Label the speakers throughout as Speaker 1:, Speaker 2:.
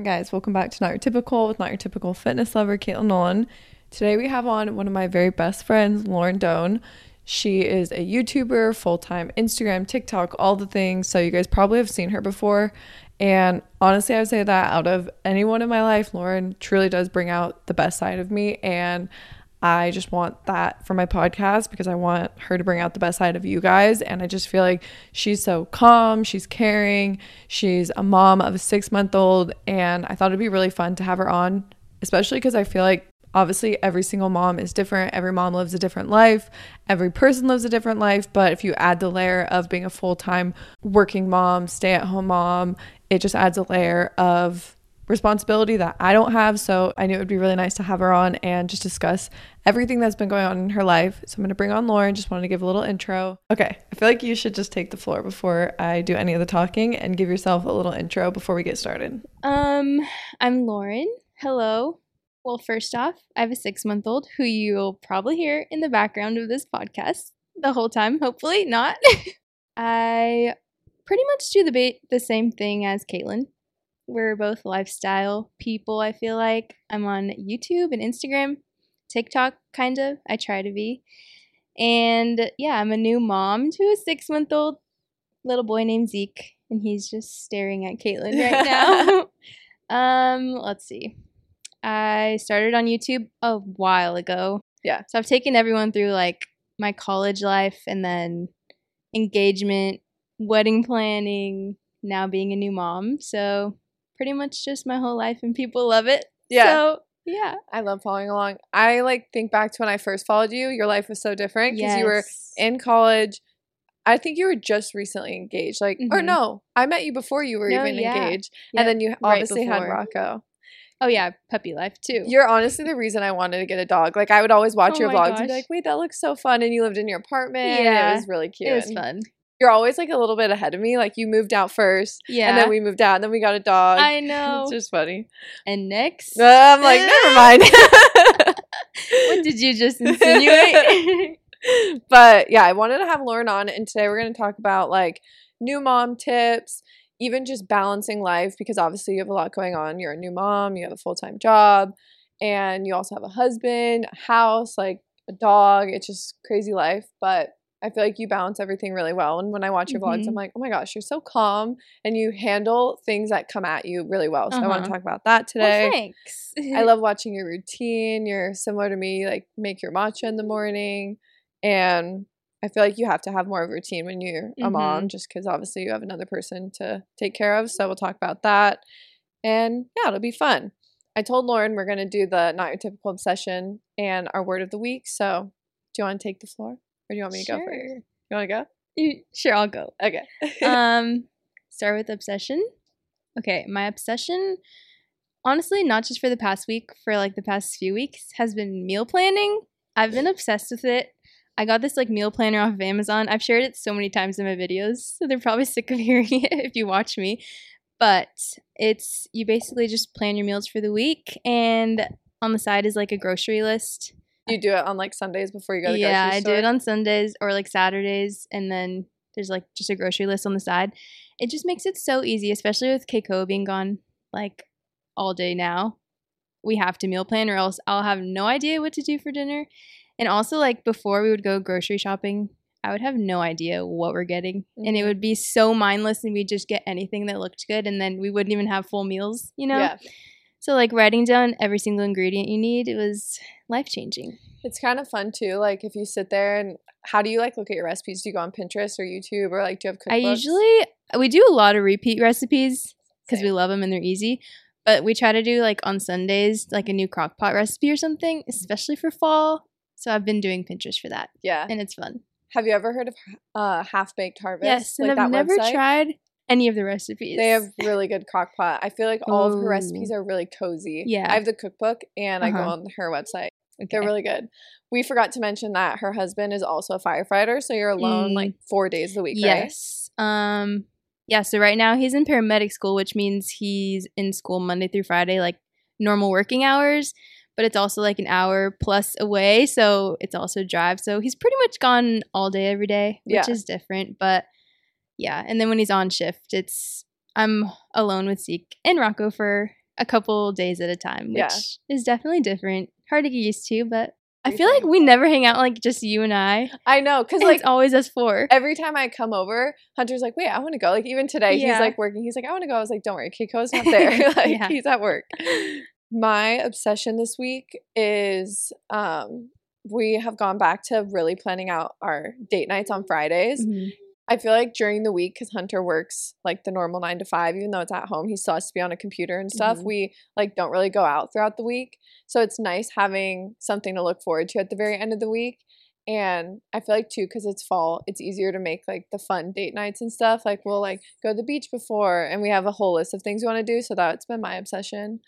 Speaker 1: Morning, guys. Welcome back to Not Your Typical with Not Your Typical Fitness Lover, Katelynn Nolan. Today we have on one of my very best friends, Lauryn Doan. She is a YouTuber, full time Instagram, TikTok, all the things. So you guys probably have seen her before. And honestly, I would say that out of anyone in my life, Lauryn truly does bring out the best side of me. And I just want that for my podcast because I want her to bring out the best side of you guys. And I just feel like she's so calm, she's caring, she's a mom of a six month old. And I thought it'd be really fun to have her on, especially because I feel like obviously every single mom is different. Every mom lives a different life, every person lives a different life. But if you add the layer of being a full time working mom, stay at home mom, it just adds a layer of responsibility that I don't have. So I knew it would be really nice to have her on and just discuss everything that's been going on in her life. So I'm going to bring on Lauryn. Just wanted to give a little intro. Okay. I feel like you should just take the floor before I do any of the talking and give yourself a little intro before we get started.
Speaker 2: Um, I'm Lauryn. Hello. Well, first off, I have a six month old who you'll probably hear in the background of this podcast the whole time. Hopefully, not. I pretty much do the ba- the same thing as Katelynn. We're both lifestyle people, I feel like. I'm on YouTube and Instagram, TikTok, kind of. I try to be. And yeah, I'm a new mom to a six month old little boy named Zeke, and he's just staring at Katelynn right now. um, let's see. I started on YouTube a while ago.
Speaker 1: Yeah.
Speaker 2: So I've taken everyone through like my college life and then engagement, wedding planning, now being a new mom. So pretty much just my whole life and people love it.
Speaker 1: Yeah.
Speaker 2: So yeah.
Speaker 1: I love following along. I like think back to when I first followed you. Your life was so different because you were in college. I think you were just recently engaged. Like, or
Speaker 2: Mhm.
Speaker 1: no, I met you before you were
Speaker 2: No,
Speaker 1: even
Speaker 2: yeah.
Speaker 1: engaged.
Speaker 2: Yep,
Speaker 1: And then you
Speaker 2: right
Speaker 1: obviously had
Speaker 2: before.
Speaker 1: Rocco.
Speaker 2: Oh yeah, puppy life too.
Speaker 1: You're honestly the reason I wanted to get a dog. Like, I would always watch
Speaker 2: Oh
Speaker 1: your vlogs and be like, wait, that looks so fun. And you lived in your apartment. and
Speaker 2: Yeah,
Speaker 1: It was really cute.
Speaker 2: it was fun.
Speaker 1: You're always like a little bit ahead of me. Like, you moved out first.
Speaker 2: Yeah.
Speaker 1: And then we moved out and then we got a dog.
Speaker 2: I know.
Speaker 1: It's just funny.
Speaker 2: and next,
Speaker 1: Uh, I'm like, never mind.
Speaker 2: what did you just insinuate?
Speaker 1: but yeah, I wanted to have Lauryn on, and today we're going to talk about like new mom tips, even just balancing life because obviously you have a lot going on. You're a new mom, you have a full time job, and you also have a husband, a house, like a dog. It's just crazy life, but. I feel like you balance everything really well. And when I watch your vlogs,
Speaker 2: Mhm.
Speaker 1: I'm like, oh my gosh, you're so calm and you handle things that come at you really well. So I want to
Speaker 2: Uh-huh.
Speaker 1: talk about that today.
Speaker 2: Well, thanks.
Speaker 1: I love watching your routine. You're similar to me, like make your matcha in the morning. And I feel like you have to have more of a routine when you're a mom, just because obviously you have another person to take care of. So we'll talk about that. And yeah, it'll be fun. I told Lauryn we're going to do the not your typical obsession and our word of the week. So do you want to take the floor or do you want me to go first?
Speaker 2: Sure.
Speaker 1: You want to go?
Speaker 2: You- Sure, I'll go.
Speaker 1: Okay.
Speaker 2: um, start with obsession. Okay, my obsession, honestly, not just for the past week, for like the past few weeks, has been meal planning. I've been obsessed with it. I got this like meal planner off of Amazon. I've shared it so many times in my videos, so they're probably sick of hearing it if you watch me. But it's you basically just plan your meals for the week, and on the side is like a grocery list.
Speaker 1: You do it on like Sundays before you go to the
Speaker 2: yeah,
Speaker 1: grocery
Speaker 2: I do it on Sundays or like Saturdays, and then there's like just a grocery list on the side. It just makes it so easy, especially with Keiko being gone like all day now. We have to meal plan, or else I'll have no idea what to do for dinner. And also, like before we would go grocery shopping I would have no idea what we're getting. And it
Speaker 1: Mhm.
Speaker 2: would be so mindless and we'd just get anything that looked good and then we wouldn't even have full meals, you know?
Speaker 1: Yeah.
Speaker 2: So like writing down every single ingredient you need, it was life changing.
Speaker 1: It's kind of fun too. Like if you sit there and how do you like look at your recipes? Do you go on Pinterest or YouTube or like do you have cookbooks?
Speaker 2: I usually we do a lot of repeat recipes because we love them and they're easy. But we try to do like on Sundays like a new crock pot recipe or something, especially for fall. So I've been doing Pinterest for that,
Speaker 1: yeah.
Speaker 2: and it's fun.
Speaker 1: Have you ever heard of uh, Half Baked Harvest?
Speaker 2: yes, and
Speaker 1: like
Speaker 2: I've
Speaker 1: that
Speaker 2: never
Speaker 1: website?
Speaker 2: tried any of the recipes.
Speaker 1: They have really good crock pot. I feel like all of her recipes are really cozy.
Speaker 2: Yeah.
Speaker 1: I have the cookbook and I go
Speaker 2: Uh-huh.
Speaker 1: on her website.
Speaker 2: Okay.
Speaker 1: They're really good. We forgot to mention that her husband is also a firefighter, so you're alone
Speaker 2: Mm.
Speaker 1: like four days a week, right?
Speaker 2: Yes. Um. Yeah. So right now he's in paramedic school, which means he's in school Monday through Friday, like normal working hours. But it's also like an hour plus away, so it's also drive. So he's pretty much gone all day every day, which
Speaker 1: Yeah.
Speaker 2: is different. But yeah, and then when he's on shift, it's I'm alone with Zeke and Rocco for a couple days at a time, which
Speaker 1: Yeah.
Speaker 2: is definitely different. Hard to get used to, but I
Speaker 1: What do you
Speaker 2: feel like we never hang out like just you and I.
Speaker 1: I know, because
Speaker 2: Like it's always us four.
Speaker 1: every time I come over, Hunter's like, "Wait, I want to go." Like even today,
Speaker 2: Yeah.
Speaker 1: he's like working. He's like, "I want to go." I was like, "Don't worry, Keiko's not there. like
Speaker 2: Yeah.
Speaker 1: he's at work." My obsession this week is um we have gone back to really planning out our date nights on Fridays.
Speaker 2: Mhm.
Speaker 1: I feel like during the week, because Hunter works like the normal nine to five, even though it's at home, he still has to be on a computer and stuff.
Speaker 2: Mhm.
Speaker 1: We like don't really go out throughout the week. So it's nice having something to look forward to at the very end of the week. And I feel like too, because it's fall, it's easier to make like the fun date nights and stuff. Like we'll like go to the beach before and we have a whole list of things we want to do. So that's been my obsession.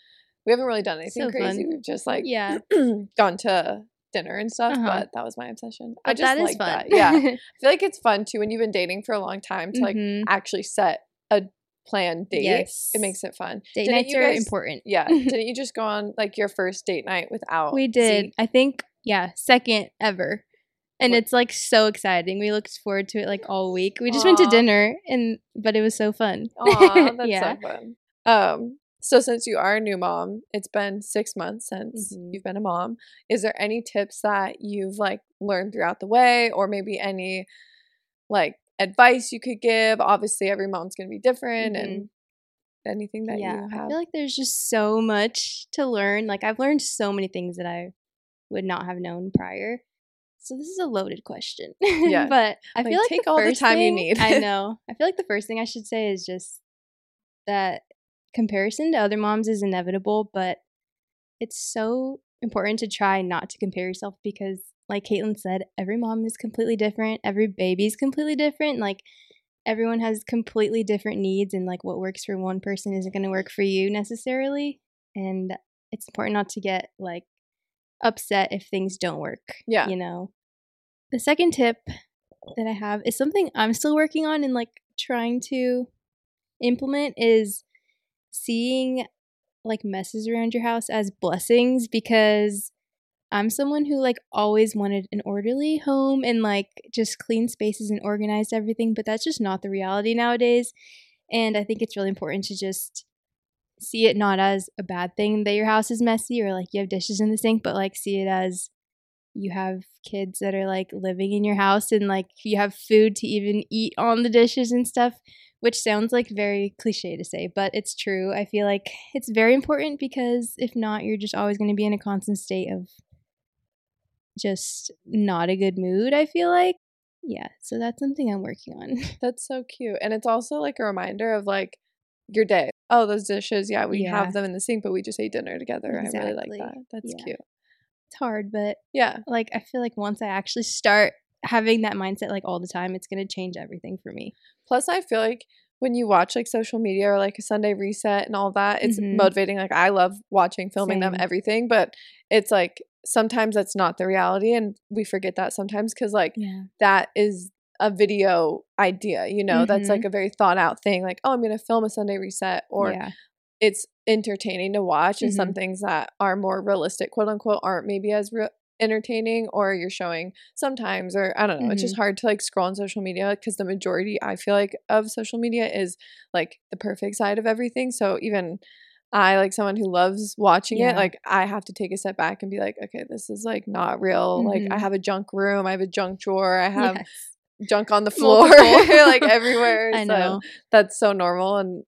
Speaker 1: We haven't really done anything
Speaker 2: So
Speaker 1: crazy.
Speaker 2: fun.
Speaker 1: We've just like
Speaker 2: yeah,
Speaker 1: gone to dinner and stuff,
Speaker 2: Uh-huh.
Speaker 1: but that was my obsession. I
Speaker 2: but
Speaker 1: just
Speaker 2: that is
Speaker 1: like
Speaker 2: fun.
Speaker 1: that. Yeah. I feel like it's fun too when you've been dating for a long time to like
Speaker 2: Mhm.
Speaker 1: actually set a planned date.
Speaker 2: Yes.
Speaker 1: It makes it fun.
Speaker 2: date
Speaker 1: Didn't
Speaker 2: nights
Speaker 1: you
Speaker 2: are important.
Speaker 1: Yeah. Didn't you just go on like your first date night without
Speaker 2: we did.
Speaker 1: Zeke?
Speaker 2: I think yeah, second ever. And
Speaker 1: What-
Speaker 2: it's like so exciting. We looked forward to it like all week. We just went to dinner and but it was so fun.
Speaker 1: Aw, that's
Speaker 2: yeah.
Speaker 1: so fun. Um, so since you are a new mom, it's been six months since
Speaker 2: Mhm.
Speaker 1: you've been a mom. Is there any tips that you've like learned throughout the way, or maybe any like advice you could give? Obviously, every mom's gonna be different, and anything that
Speaker 2: Mm-hmm. yeah.
Speaker 1: you
Speaker 2: I feel like there's just so much to learn. Like I've learned so many things that I would not have known prior. So this is a loaded question.
Speaker 1: Yeah.
Speaker 2: but I
Speaker 1: Like,
Speaker 2: feel like
Speaker 1: take
Speaker 2: the
Speaker 1: all the time you need.
Speaker 2: I know. I feel like the first thing I should say is just that comparison to other moms is inevitable, but it's so important to try not to compare yourself because like Katelynn said, every mom is completely different. Every baby is completely different. Like everyone has completely different needs and like what works for one person isn't going to work for you necessarily. And it's important not to get like upset if things don't work.
Speaker 1: Yeah.
Speaker 2: You know. The second tip that I have is something I'm still working on and like trying to implement is seeing like messes around your house as blessings because I'm someone who like always wanted an orderly home and like just clean spaces and organized everything, but that's just not the reality nowadays. And I think it's really important to just see it not as a bad thing that your house is messy or like you have dishes in the sink, but like see it as you have kids that are like living in your house and like you have food to even eat on the dishes and stuff, which sounds like very cliche to say, but it's true. I feel like it's very important because if not, you're just always going to be in a constant state of just not a good mood, I feel like. Yeah, so that's something I'm working on.
Speaker 1: That's so cute. And it's also like a reminder of like your day. Oh, those dishes, yeah, we
Speaker 2: Yeah.
Speaker 1: have them in the sink, but we just ate dinner together. I really like that. That's
Speaker 2: Yeah.
Speaker 1: cute.
Speaker 2: It's hard, but
Speaker 1: Yeah.
Speaker 2: like I feel like once I actually start having that mindset like all the time, it's going to change everything for me.
Speaker 1: Plus, I feel like when you watch like social media or like a Sunday reset and all that, it's
Speaker 2: Mhm.
Speaker 1: motivating. Like I love watching, filming them, everything, but it's like sometimes that's not the reality, and we forget that sometimes because like
Speaker 2: Yeah.
Speaker 1: that is a video idea, you know, that's
Speaker 2: Mhm.
Speaker 1: like a very thought out thing. Like, oh, I'm gonna film a Sunday reset, or
Speaker 2: yeah.
Speaker 1: it's entertaining to watch, and some
Speaker 2: Mhm.
Speaker 1: things that are more realistic, quote unquote, aren't maybe as re- entertaining, or you're showing sometimes, or I don't know. It's just
Speaker 2: Mm-hmm.
Speaker 1: hard to like scroll on social media because the majority, I feel like, of social media is like the perfect side of everything. So even I, like someone who loves watching
Speaker 2: Yeah.
Speaker 1: it, like I have to take a step back and be like, okay, this is like not real. Like I
Speaker 2: Mhm.
Speaker 1: have a junk room, I have a junk drawer, I have
Speaker 2: Yes.
Speaker 1: junk on the floor, like everywhere.
Speaker 2: I
Speaker 1: so
Speaker 2: know.
Speaker 1: that's so normal, and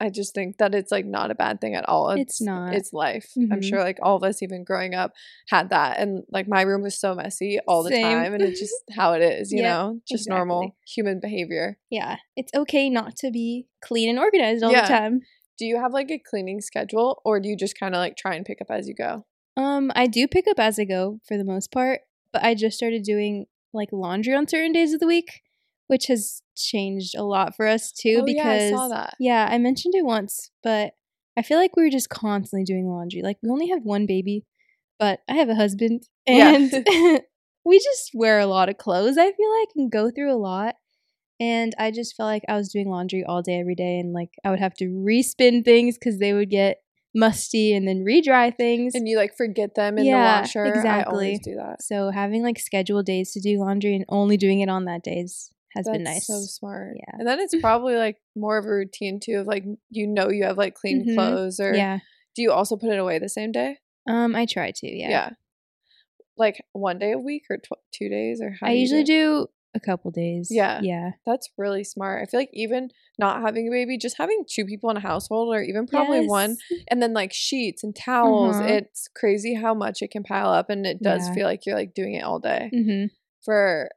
Speaker 1: I just think that it's like not a bad thing at all.
Speaker 2: It's not.
Speaker 1: It's life. I'm
Speaker 2: Mhm.
Speaker 1: sure like all of us, even growing up, had that, and like my room was so messy all the
Speaker 2: Same.
Speaker 1: time, and it's just how it is. You
Speaker 2: Yep,
Speaker 1: know, just normal human behavior.
Speaker 2: Yeah, it's okay not to be clean and organized all
Speaker 1: Yeah.
Speaker 2: the time.
Speaker 1: Do you have like a cleaning schedule, or do you just kind of like try and pick up as you go?
Speaker 2: Um, I do pick up as I go for the most part, but I just started doing like laundry on certain days of the week, which has changed a lot for us too.
Speaker 1: Oh, yeah,
Speaker 2: because
Speaker 1: I saw that.
Speaker 2: yeah, I mentioned it once, but I feel like we were just constantly doing laundry. Like we only have one baby, but I have a husband,
Speaker 1: Yeah.
Speaker 2: and we just wear a lot of clothes. I feel like and go through a lot. And I just felt like I was doing laundry all day, every day, and like I would have to respin things because they would get musty and then re-dry things.
Speaker 1: And you like forget them in
Speaker 2: Yeah,
Speaker 1: the washer. I always
Speaker 2: exactly.
Speaker 1: do that.
Speaker 2: So having like scheduled days to do laundry and only doing it on that days has
Speaker 1: That's
Speaker 2: been nice.
Speaker 1: so smart.
Speaker 2: Yeah.
Speaker 1: And then it's probably like more of a routine too of like you know you have like clean
Speaker 2: Mhm.
Speaker 1: clothes or
Speaker 2: yeah.
Speaker 1: do you also put it away the same day?
Speaker 2: Um, I try to. Yeah. Yeah.
Speaker 1: Like one day a week or tw- two days or how
Speaker 2: I usually
Speaker 1: it?
Speaker 2: do a couple days.
Speaker 1: Yeah.
Speaker 2: Yeah.
Speaker 1: That's really smart. I feel like even not having a baby, just having two people in a household or even probably one and then like sheets and towels,
Speaker 2: Uh-huh.
Speaker 1: it's crazy how much it can pile up and it does
Speaker 2: Yeah.
Speaker 1: feel like you're like doing it all day.
Speaker 2: Mm-hmm.
Speaker 1: For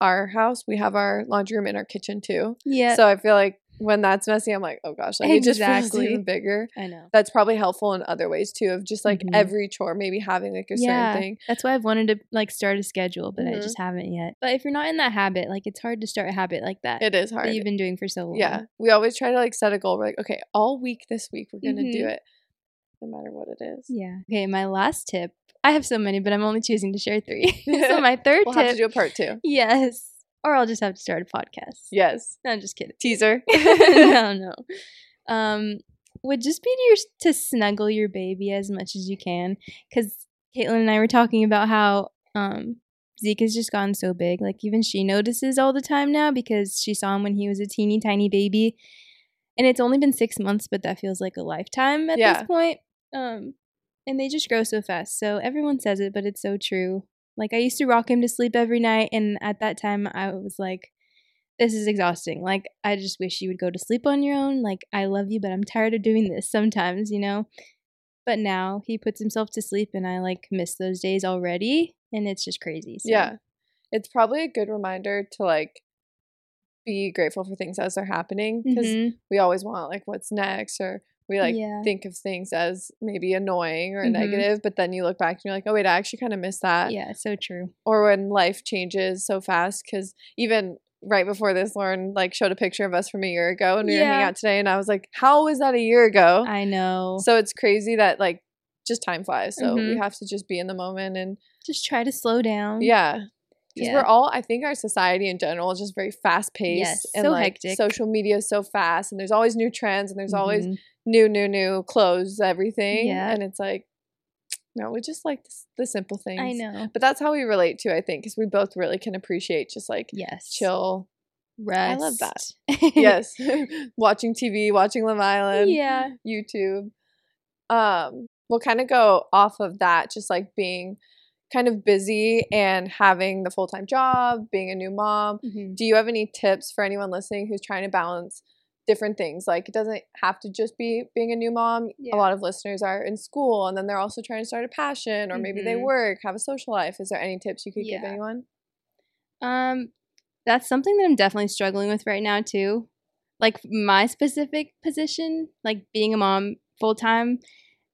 Speaker 1: our house, we have our laundry room in our kitchen too.
Speaker 2: Yeah.
Speaker 1: So I feel like when that's messy, I'm like, oh gosh, like it just feels
Speaker 2: Exactly.
Speaker 1: even bigger.
Speaker 2: I know.
Speaker 1: That's probably helpful in other ways too, of just like
Speaker 2: Mhm.
Speaker 1: every chore, maybe having like a
Speaker 2: yeah.
Speaker 1: certain thing.
Speaker 2: That's why I've wanted to like start a schedule, but I
Speaker 1: Mhm.
Speaker 2: just haven't yet. But if you're not in that habit, like it's hard to start a habit like that.
Speaker 1: It is hard.
Speaker 2: that you've been doing for so long.
Speaker 1: Yeah. We always try to like set a goal. We're like, okay, all week this week, we're going to do
Speaker 2: Mhm.
Speaker 1: it no matter what it is.
Speaker 2: Yeah. Okay, my last tip. I have so many, but I'm only choosing to share three. so my third
Speaker 1: We'll
Speaker 2: tip.
Speaker 1: have to do a part two.
Speaker 2: yes. Or I'll just have to start a podcast.
Speaker 1: Yes.
Speaker 2: No, I'm just kidding.
Speaker 1: Teaser.
Speaker 2: no, no. Um, would just be to, your, to snuggle your baby as much as you can, because Katelynn and I were talking about how um Zeke has just gotten so big. Like even she notices all the time now because she saw him when he was a teeny tiny baby, and it's only been six months, but that feels like a lifetime at
Speaker 1: Yeah.
Speaker 2: this point. Um, and they just grow so fast. So everyone says it, but it's so true. Like I used to rock him to sleep every night, and at that time I was like, "This is exhausting. Like I just wish you would go to sleep on your own. Like I love you, but I'm tired of doing this sometimes, you know." But now he puts himself to sleep, and I like miss those days already, and it's just crazy. So.
Speaker 1: Yeah. It's probably a good reminder to like be grateful for things as they're happening because
Speaker 2: Mhm.
Speaker 1: we always want like what's next or we like
Speaker 2: Yeah.
Speaker 1: think of things as maybe annoying or
Speaker 2: Mhm.
Speaker 1: negative, but then you look back and you're like, oh wait, I actually kind of missed that.
Speaker 2: Yeah, so true.
Speaker 1: Or when life changes so fast, because even right before this, Lauryn like showed a picture of us from a year ago, and we were hanging out today, and I was like, how was that a year ago?
Speaker 2: I know.
Speaker 1: So it's crazy that like just time flies. So we
Speaker 2: Mhm.
Speaker 1: have to just be in the moment and
Speaker 2: just try to slow down.
Speaker 1: yeah. Because
Speaker 2: Yeah.
Speaker 1: we're all, I think our society in general is just very fast paced
Speaker 2: Yes,
Speaker 1: and
Speaker 2: so
Speaker 1: like
Speaker 2: hectic.
Speaker 1: social media is so fast and there's always new trends and there's always
Speaker 2: Mhm.
Speaker 1: New, new, new clothes, everything.
Speaker 2: Yeah.
Speaker 1: And it's like, no, we just like the, the simple things.
Speaker 2: I know.
Speaker 1: But that's how we relate to, I think, because we both really can appreciate just like
Speaker 2: Yes.
Speaker 1: chill.
Speaker 2: Rest.
Speaker 1: I love that. yes. watching TV, watching Love Island.
Speaker 2: yeah.
Speaker 1: YouTube. Um, we'll kind of go off of that, just like being kind of busy and having the full time job, being a new mom.
Speaker 2: Mhm.
Speaker 1: Do you have any tips for anyone listening who's trying to balance different things? Like it doesn't have to just be being a new mom.
Speaker 2: Yeah.
Speaker 1: A lot of listeners are in school and then they're also trying to start a passion or maybe they
Speaker 2: Mhm.
Speaker 1: work, have a social life. Is there any tips you could give anyone?
Speaker 2: Um, that's something that I'm definitely struggling with right now too. Like my specific position, like being a mom full time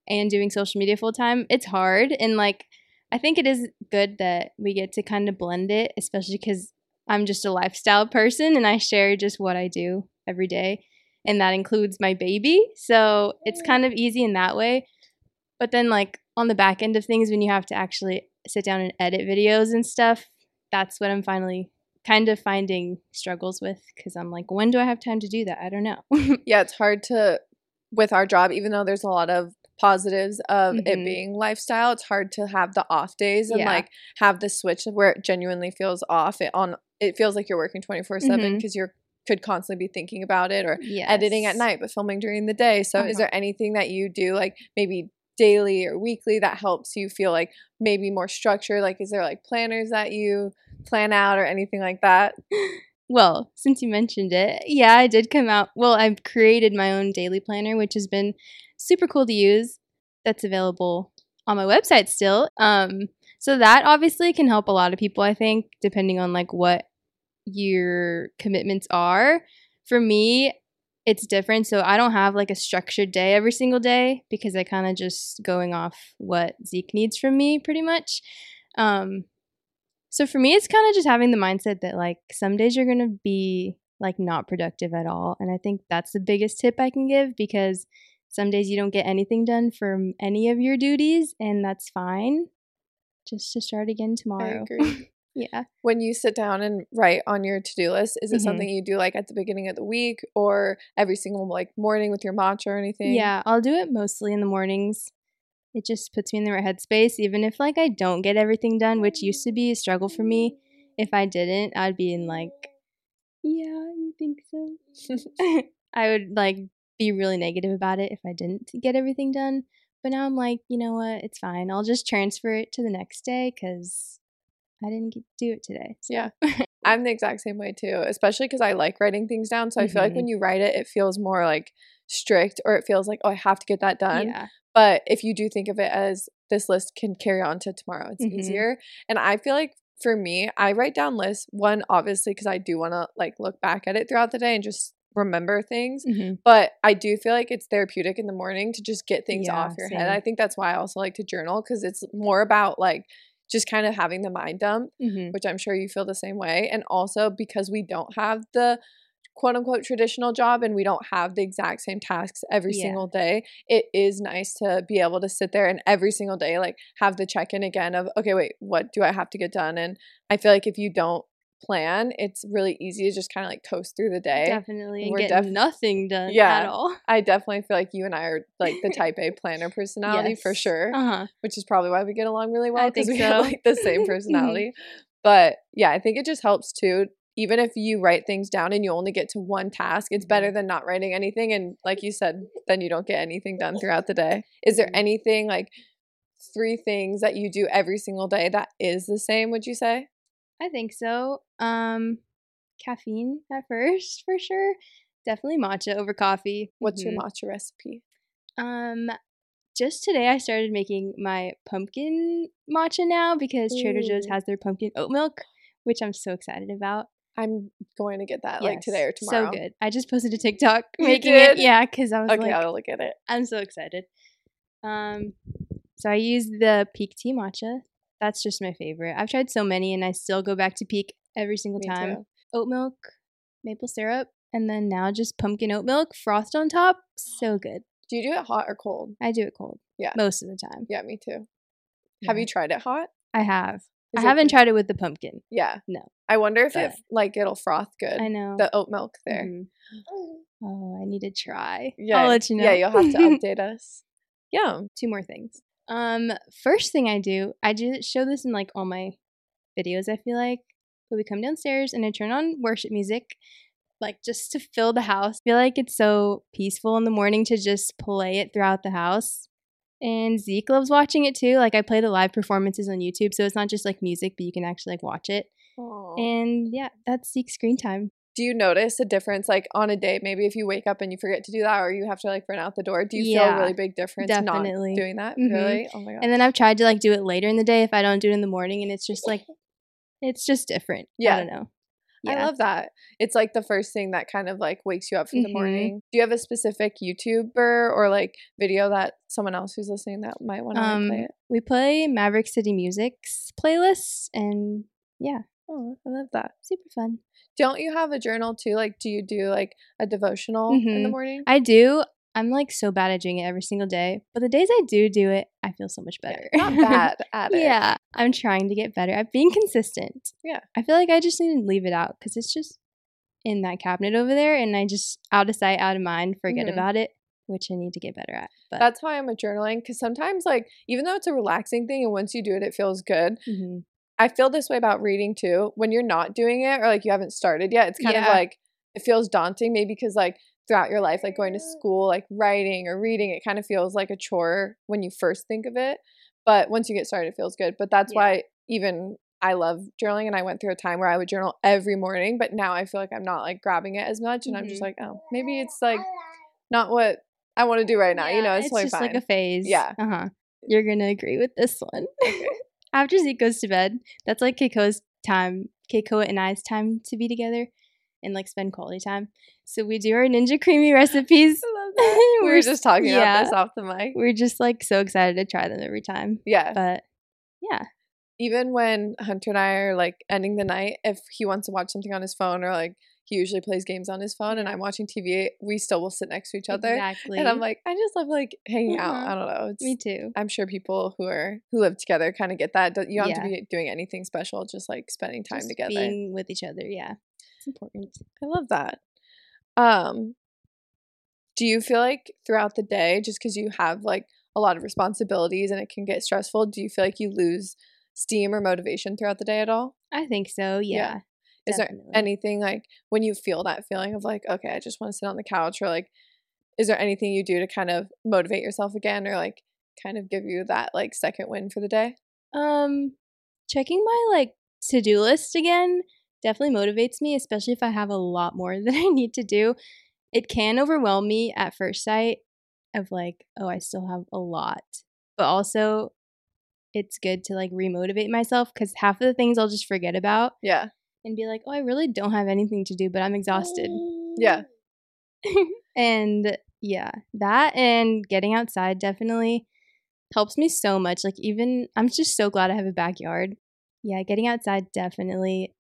Speaker 2: and doing social media full time, it's hard. And like, I think it is good that we get to kind of blend it, especially because I'm just a lifestyle person and I share just what I do every day. And that includes my baby. So it's kind of easy in that way. But then, like, on the back end of things, when you have to actually sit down and edit videos and stuff, that's what I'm finally kind of finding struggles with because I'm like, when do I have time to do that? I don't know.
Speaker 1: yeah, it's hard to with our job, even though there's a lot of positives of it
Speaker 2: Mhm.
Speaker 1: being lifestyle, it's hard to have the off days and
Speaker 2: Yeah.
Speaker 1: like have the switch where it genuinely feels off. It on it feels like you're working 24 7
Speaker 2: Mhm.
Speaker 1: because you're could constantly be thinking about it or
Speaker 2: yeah.
Speaker 1: editing at night but filming during the day. So is
Speaker 2: Uh-huh.
Speaker 1: there anything that you do like maybe daily or weekly that helps you feel like maybe more structured? Like, is there like planners that you plan out or anything like that?
Speaker 2: Well, since you mentioned it, yeah, I did come out. Well, I've created my own daily planner, which has been super cool to use. That's available on my website still. Um, so that obviously can help a lot of people, I think, depending on like what your commitments are. For me, it's different. So I don't have like a structured day every single day because I kind of just going off what Zeke needs from me pretty much. Um, so for me, it's kind of just having the mindset that like some days you're going to be like not productive at all. And I think that's the biggest tip I can give because some days you don't get anything done from any of your duties, and that's fine. Just to start again tomorrow.
Speaker 1: I agree.
Speaker 2: yeah.
Speaker 1: when you sit down and write on your to-do list, is it
Speaker 2: Mhm.
Speaker 1: something you do like at the beginning of the week or every single like morning with your matcha or anything?
Speaker 2: Yeah, I'll do it mostly in the mornings. It just puts me in the right headspace, even if like I don't get everything done, which used to be a struggle for me. If I didn't, I'd be in like, yeah, you think so? I would like be really negative about it if I didn't get everything done. But now I'm like, you know what? It's fine. I'll just transfer it to the next day because I didn't get to do it today. So.
Speaker 1: Yeah. I'm the exact same way too, especially because I like writing things down. So I feel like
Speaker 2: Mhm.
Speaker 1: when you write it, it feels more like strict or it feels like, oh, I have to get that done.
Speaker 2: Yeah.
Speaker 1: But if you do think of it as this list can carry on to tomorrow, it's
Speaker 2: Mhm.
Speaker 1: easier. And I feel like for me, I write down lists, one, obviously, because I do want to like look back at it throughout the day and just remember things.
Speaker 2: Mhm.
Speaker 1: But I do feel like it's therapeutic in the morning to just get things
Speaker 2: Yeah,
Speaker 1: off your head. I think that's why I also like to journal because it's more about like just kind of having the mind dump,
Speaker 2: Mhm.
Speaker 1: which I'm sure you feel the same way. And also because we don't have the quote unquote traditional job and we don't have the exact same tasks every
Speaker 2: Yeah.
Speaker 1: single day, it is nice to be able to sit there and every single day like have the check in again of, okay, wait, what do I have to get done? And I feel like if you don't plan, it's really easy to just kind of like toast through the day.
Speaker 2: Definitely. And
Speaker 1: We're
Speaker 2: get
Speaker 1: def-
Speaker 2: nothing done
Speaker 1: Yeah.
Speaker 2: at all.
Speaker 1: I definitely feel like you and I are like the type A planner personality for sure,
Speaker 2: Uh-huh.
Speaker 1: which is probably why we get along really well because we have like the same personality. But yeah, I think it just helps too. Even if you write things down and you only get to one task, it's better than not writing anything. And like you said, then you don't get anything done throughout the day. Is there
Speaker 2: Mhm.
Speaker 1: anything like three things that you do every single day that is the same, would you say?
Speaker 2: I think so. Um, caffeine at first, for sure. Definitely matcha over coffee.
Speaker 1: What's
Speaker 2: Mhm.
Speaker 1: your matcha recipe?
Speaker 2: Um, just today I started making my pumpkin matcha now because Trader Joe's has their pumpkin oat milk, which I'm so excited about.
Speaker 1: I'm going to get that like today or tomorrow.
Speaker 2: So good. I just posted a TikTok
Speaker 1: You
Speaker 2: making
Speaker 1: did?
Speaker 2: it. Yeah, because I was
Speaker 1: Okay,
Speaker 2: like,
Speaker 1: I'll look at it.
Speaker 2: I'm so excited. Um, so I use the Peak Tea matcha. That's just my favorite. I've tried so many, and I still go back to Peak every single
Speaker 1: Me
Speaker 2: time.
Speaker 1: too.
Speaker 2: Oat milk, maple syrup, and then now just pumpkin oat milk, frost on top. So good.
Speaker 1: Do you do it hot or cold?
Speaker 2: I do it cold.
Speaker 1: Yeah.
Speaker 2: most of the time.
Speaker 1: Yeah, me too. Have
Speaker 2: Yeah.
Speaker 1: you tried it hot?
Speaker 2: I have.
Speaker 1: Is
Speaker 2: I haven't
Speaker 1: good?
Speaker 2: tried it with the pumpkin.
Speaker 1: Yeah.
Speaker 2: No.
Speaker 1: I wonder if it like it'll froth good.
Speaker 2: I know.
Speaker 1: The oat milk there.
Speaker 2: Mhm. Oh, I need to try.
Speaker 1: Yeah.
Speaker 2: I'll let you know.
Speaker 1: Yeah, you'll have to update us. Yeah.
Speaker 2: two more things. Um, first thing I do, I do show this in like all my videos. I feel like, but we come downstairs and I turn on worship music, like just to fill the house. I feel like it's so peaceful in the morning to just play it throughout the house. And Zeke loves watching it too. Like I play the live performances on YouTube, so it's not just like music, but you can actually like watch it. And yeah, that's Zeke's screen time.
Speaker 1: do you notice a difference like on a day maybe if you wake up and you forget to do that or you have to like run out the door do you feel a really big difference
Speaker 2: definitely.
Speaker 1: not doing that
Speaker 2: Mhm.
Speaker 1: really oh my god
Speaker 2: And then I've tried to like do it later in the day if I don't do it in the morning, and it's just like, it's just different.
Speaker 1: Yeah.
Speaker 2: I don't know.
Speaker 1: I love that. It's like the first thing that kind of like wakes you up for the
Speaker 2: Mhm.
Speaker 1: morning. Do you have a specific YouTuber or like video that someone else who's listening that might want to
Speaker 2: Um,
Speaker 1: play it?
Speaker 2: we play Maverick City Music's playlists, and yeah,
Speaker 1: Oh, I love that.
Speaker 2: super fun.
Speaker 1: Don't you have a journal too? Like, do you do like a devotional in the
Speaker 2: Mhm.
Speaker 1: morning?
Speaker 2: I do. I'm like so bad at doing it every single day, but the days I do do it, I feel so much better.
Speaker 1: Not bad at it.
Speaker 2: yeah, I'm trying to get better at being consistent.
Speaker 1: Yeah.
Speaker 2: I feel like I just need to leave it out because it's just in that cabinet over there, and I just out of sight, out of mind, forget
Speaker 1: Mhm.
Speaker 2: about it, which I need to get better at. But
Speaker 1: That's why I'm a journaling because sometimes, like, even though it's a relaxing thing and once you do it, it feels good.
Speaker 2: Mhm.
Speaker 1: I feel this way about reading too. When you're not doing it or like you haven't started yet, it's kind of like it feels daunting maybe because like throughout your life, like going to
Speaker 2: Mm.
Speaker 1: school, like writing or reading, it kind of feels like a chore when you first think of it. But once you get started, it feels good. But that's
Speaker 2: Yeah.
Speaker 1: why even I love journaling and I went through a time where I would journal every morning, but now I feel like I'm not like grabbing it as much and I'm just
Speaker 2: Mhm.
Speaker 1: like, oh, maybe it's like not what I want to do right now. you know,
Speaker 2: Yeah,
Speaker 1: it's, totally
Speaker 2: just
Speaker 1: fine.
Speaker 2: like a phase.
Speaker 1: Yeah.
Speaker 2: Uh huh. You're gonna agree with this one.
Speaker 1: Okay.
Speaker 2: After Zeke goes to bed, that's like Keiko's time, Keiko and I's time to be together and like spend quality time. So we do our Ninja CREAMi recipes.
Speaker 1: we were
Speaker 2: We're
Speaker 1: just talking about
Speaker 2: yeah.
Speaker 1: this off the mic.
Speaker 2: We're just like so excited to try them every time.
Speaker 1: Yeah.
Speaker 2: But yeah,
Speaker 1: even when Hunter and I are like ending the night, if he wants to watch something on his phone or like he usually plays games on his phone and I'm watching TV, we still will sit next to each other.
Speaker 2: exactly.
Speaker 1: And I'm like, I just love like hanging out.
Speaker 2: Mhm.
Speaker 1: I don't know. It's
Speaker 2: me too.
Speaker 1: I'm sure people who are who live together kind of get that. You don't have to be doing anything special, just like spending time
Speaker 2: Just
Speaker 1: together.
Speaker 2: being with each other. Yeah, important.
Speaker 1: I love that. Um do you feel like throughout the day just cuz you have like a lot of responsibilities and it can get stressful, do you feel like you lose steam or motivation throughout the day at all?
Speaker 2: I think so. Yeah.
Speaker 1: Is there anything like when you feel that feeling of like, okay, I just want to sit on the couch or like is there anything you do to kind of motivate yourself again or like kind of give you that like second win for the day?
Speaker 2: Um, checking my like to do list again definitely motivates me, especially if I have a lot more that I need to do. It can overwhelm me at first sight of like, oh, I still have a lot, but also it's good to like remotivate myself because half of the things I'll just forget about
Speaker 1: Yeah.
Speaker 2: and be like, oh, I really don't have anything to do, but I'm exhausted.
Speaker 1: Yeah.
Speaker 2: and yeah, that and getting outside definitely helps me so much. Like even I'm just so glad I have a backyard. Yeah, getting outside definitely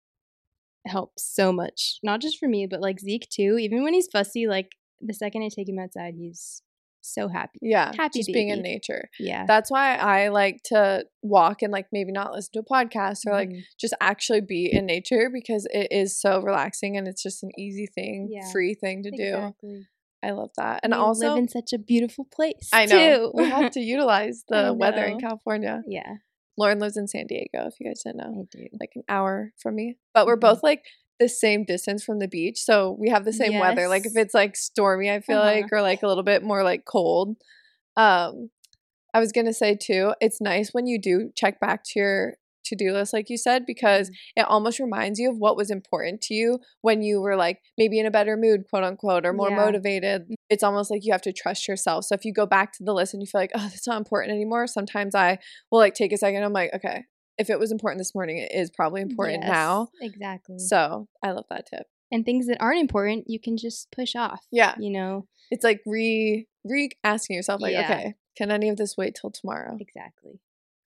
Speaker 2: helps so much. Not just for me, but like Zeke too. Even when he's fussy, like the second I take him outside, he's so happy.
Speaker 1: Yeah.
Speaker 2: Happy
Speaker 1: just being in nature.
Speaker 2: Yeah.
Speaker 1: That's why I like to walk and like maybe not listen to a podcast or like
Speaker 2: Mhm.
Speaker 1: just actually be in nature because it is so relaxing and it's just an easy thing,
Speaker 2: Yeah.
Speaker 1: free thing to do. I love that. And
Speaker 2: we
Speaker 1: also
Speaker 2: live in such a beautiful place.
Speaker 1: I know
Speaker 2: too.
Speaker 1: we have to utilize the weather in. California.
Speaker 2: yeah,
Speaker 1: Lauryn lives in San Diego, if you guys didn't know. Like an hour from me. But we're
Speaker 2: Mhm.
Speaker 1: both like the same distance from the beach. So we have the same weather. Like if it's like stormy, I feel
Speaker 2: Uh-huh.
Speaker 1: like, or like a little bit more like cold. Um I was gonna say too, it's nice when you do check back to your to-do list, like you said, because
Speaker 2: Mm-hmm.
Speaker 1: it almost reminds you of what was important to you when you were like maybe in a better mood, quote unquote, or more
Speaker 2: Yeah.
Speaker 1: Motivated. It's almost like you have to trust yourself. So if you go back to the list and you feel like, oh, that's not important anymore, sometimes I will like take a second. I'm like, okay, if it was important this morning, it is probably important now.
Speaker 2: Exactly.
Speaker 1: So I love that tip.
Speaker 2: and things that aren't important, you can just push off.
Speaker 1: Yeah.
Speaker 2: You know,
Speaker 1: It's like re re asking yourself, like,
Speaker 2: Yeah.
Speaker 1: okay, can any of this wait till tomorrow?
Speaker 2: exactly.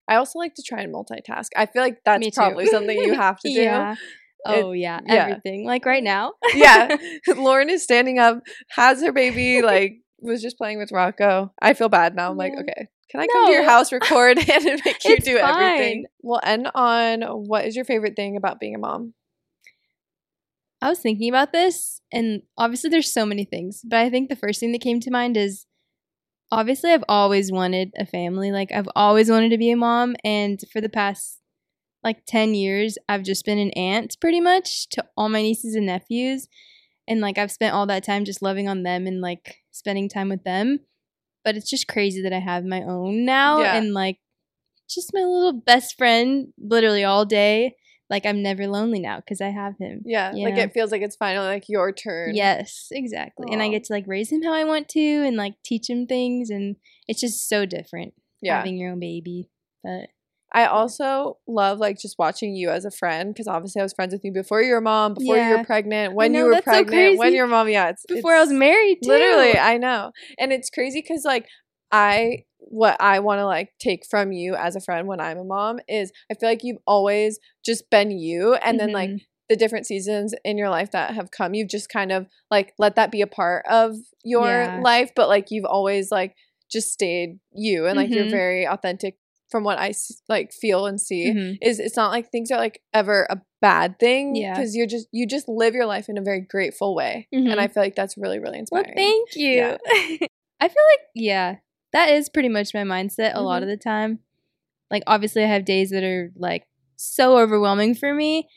Speaker 1: I also like to try and multitask. I feel like that's probably something you have to do.
Speaker 2: yeah. Oh yeah,
Speaker 1: yeah.
Speaker 2: everything. Like right now.
Speaker 1: yeah. Lauryn is standing up, has her baby, like was just playing with Rocco. I feel bad now. I'm like, okay, can I come to your house, record, and make you
Speaker 2: It's
Speaker 1: do everything?
Speaker 2: fine.
Speaker 1: We'll end on what is your favorite thing about being a mom?
Speaker 2: I was thinking about this, and obviously there's so many things, but I think the first thing that came to mind is obviously I've always wanted a family. Like I've always wanted to be a mom, and for the past like 10 years, I've just been an aunt pretty much to all my nieces and nephews. And like I've spent all that time just loving on them and like spending time with them. But it's just crazy that I have my own now
Speaker 1: Yeah.
Speaker 2: and like just my little best friend literally all day. Like I'm never lonely now because I have him.
Speaker 1: Yeah, like
Speaker 2: know?
Speaker 1: it feels like it's finally like your turn.
Speaker 2: Yes, exactly. And I get to like raise him how I want to and like teach him things and it's just so different
Speaker 1: yeah.
Speaker 2: having your own baby. But
Speaker 1: I also love like just watching you as a friend because obviously I was friends with you before you were mom, before you were pregnant, when
Speaker 2: know,
Speaker 1: you were
Speaker 2: that's so
Speaker 1: pregnant, when your mom. Yeah, it's
Speaker 2: before I was married too.
Speaker 1: Literally, I know. And it's crazy because like I what I want to like take from you as a friend when I'm a mom is I feel like you've always just been you and then like
Speaker 2: Mhm.
Speaker 1: the different seasons in your life that have come you've just kind of like let that be a part of your
Speaker 2: Yeah.
Speaker 1: life but like you've always like just stayed you and like you're
Speaker 2: Mhm.
Speaker 1: very authentic from what I like feel and see
Speaker 2: Mhm.
Speaker 1: is it's not like things are like ever a bad thing
Speaker 2: Yeah.
Speaker 1: because you're just you just live your life in a very grateful way and
Speaker 2: Mhm.
Speaker 1: I feel like that's really really inspiring.
Speaker 2: Well, thank you.
Speaker 1: Yeah.
Speaker 2: I feel like yeah, that is pretty much my mindset a lot
Speaker 1: Mhm.
Speaker 2: of the time. Like obviously I have days that are like so overwhelming for me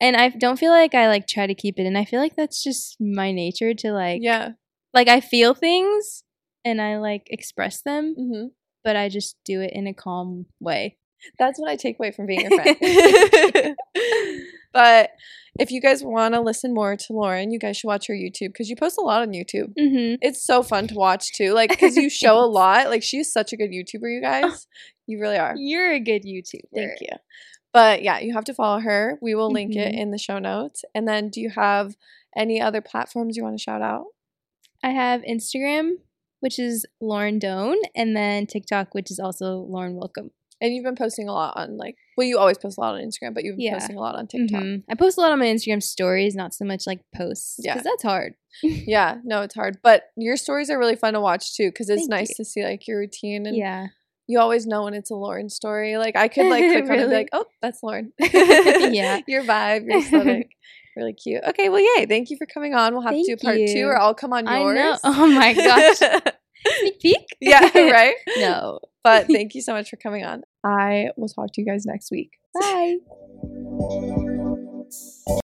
Speaker 2: and I don't feel like I like try to keep it and I feel like that's just my nature to like
Speaker 1: yeah,
Speaker 2: Like I feel things and I like express them,
Speaker 1: hmm
Speaker 2: but I just do it in a calm way.
Speaker 1: That's what I take away from being a friend. but if you guys want to listen more to Lauryn, you guys should watch her YouTube because you post a lot on YouTube.
Speaker 2: Mm-hmm.
Speaker 1: It's so fun to watch too, like because you show a lot. Like she's such a good YouTuber, you guys. You really are.
Speaker 2: You're a good YouTuber.
Speaker 1: Thank you. But yeah, you have to follow her. We will link it
Speaker 2: Mhm.
Speaker 1: in the show notes. And then, do you have any other platforms you want to shout out?
Speaker 2: I have Instagram, which is Lauryn Doan, and then TikTok, which is also Lauryn Willkomm.
Speaker 1: And you've been posting a lot on like, well, you always post a lot on Instagram, but you've been
Speaker 2: Yeah.
Speaker 1: posting a lot on TikTok.
Speaker 2: Mhm. I post a lot on my Instagram stories, not so much like posts.
Speaker 1: Yeah.
Speaker 2: because that's hard.
Speaker 1: Yeah, no, it's hard, but your stories are really fun to watch too because it's
Speaker 2: Thank
Speaker 1: nice
Speaker 2: you.
Speaker 1: to see like your routine and
Speaker 2: Yeah.
Speaker 1: you always know when it's a Lauryn story. Like I could like click on it and be like, oh, that's Lauryn.
Speaker 2: Yeah.
Speaker 1: your vibe, your aesthetic, really cute. Okay, well, yay! Thank you for coming on. We'll have to do
Speaker 2: Thank
Speaker 1: part two, or I'll come on
Speaker 2: I
Speaker 1: yours.
Speaker 2: know. Oh my gosh. Sneak peek?
Speaker 1: yeah, right.
Speaker 2: No.
Speaker 1: But thank you so much for coming on. I will talk to you guys next week.
Speaker 2: Bye.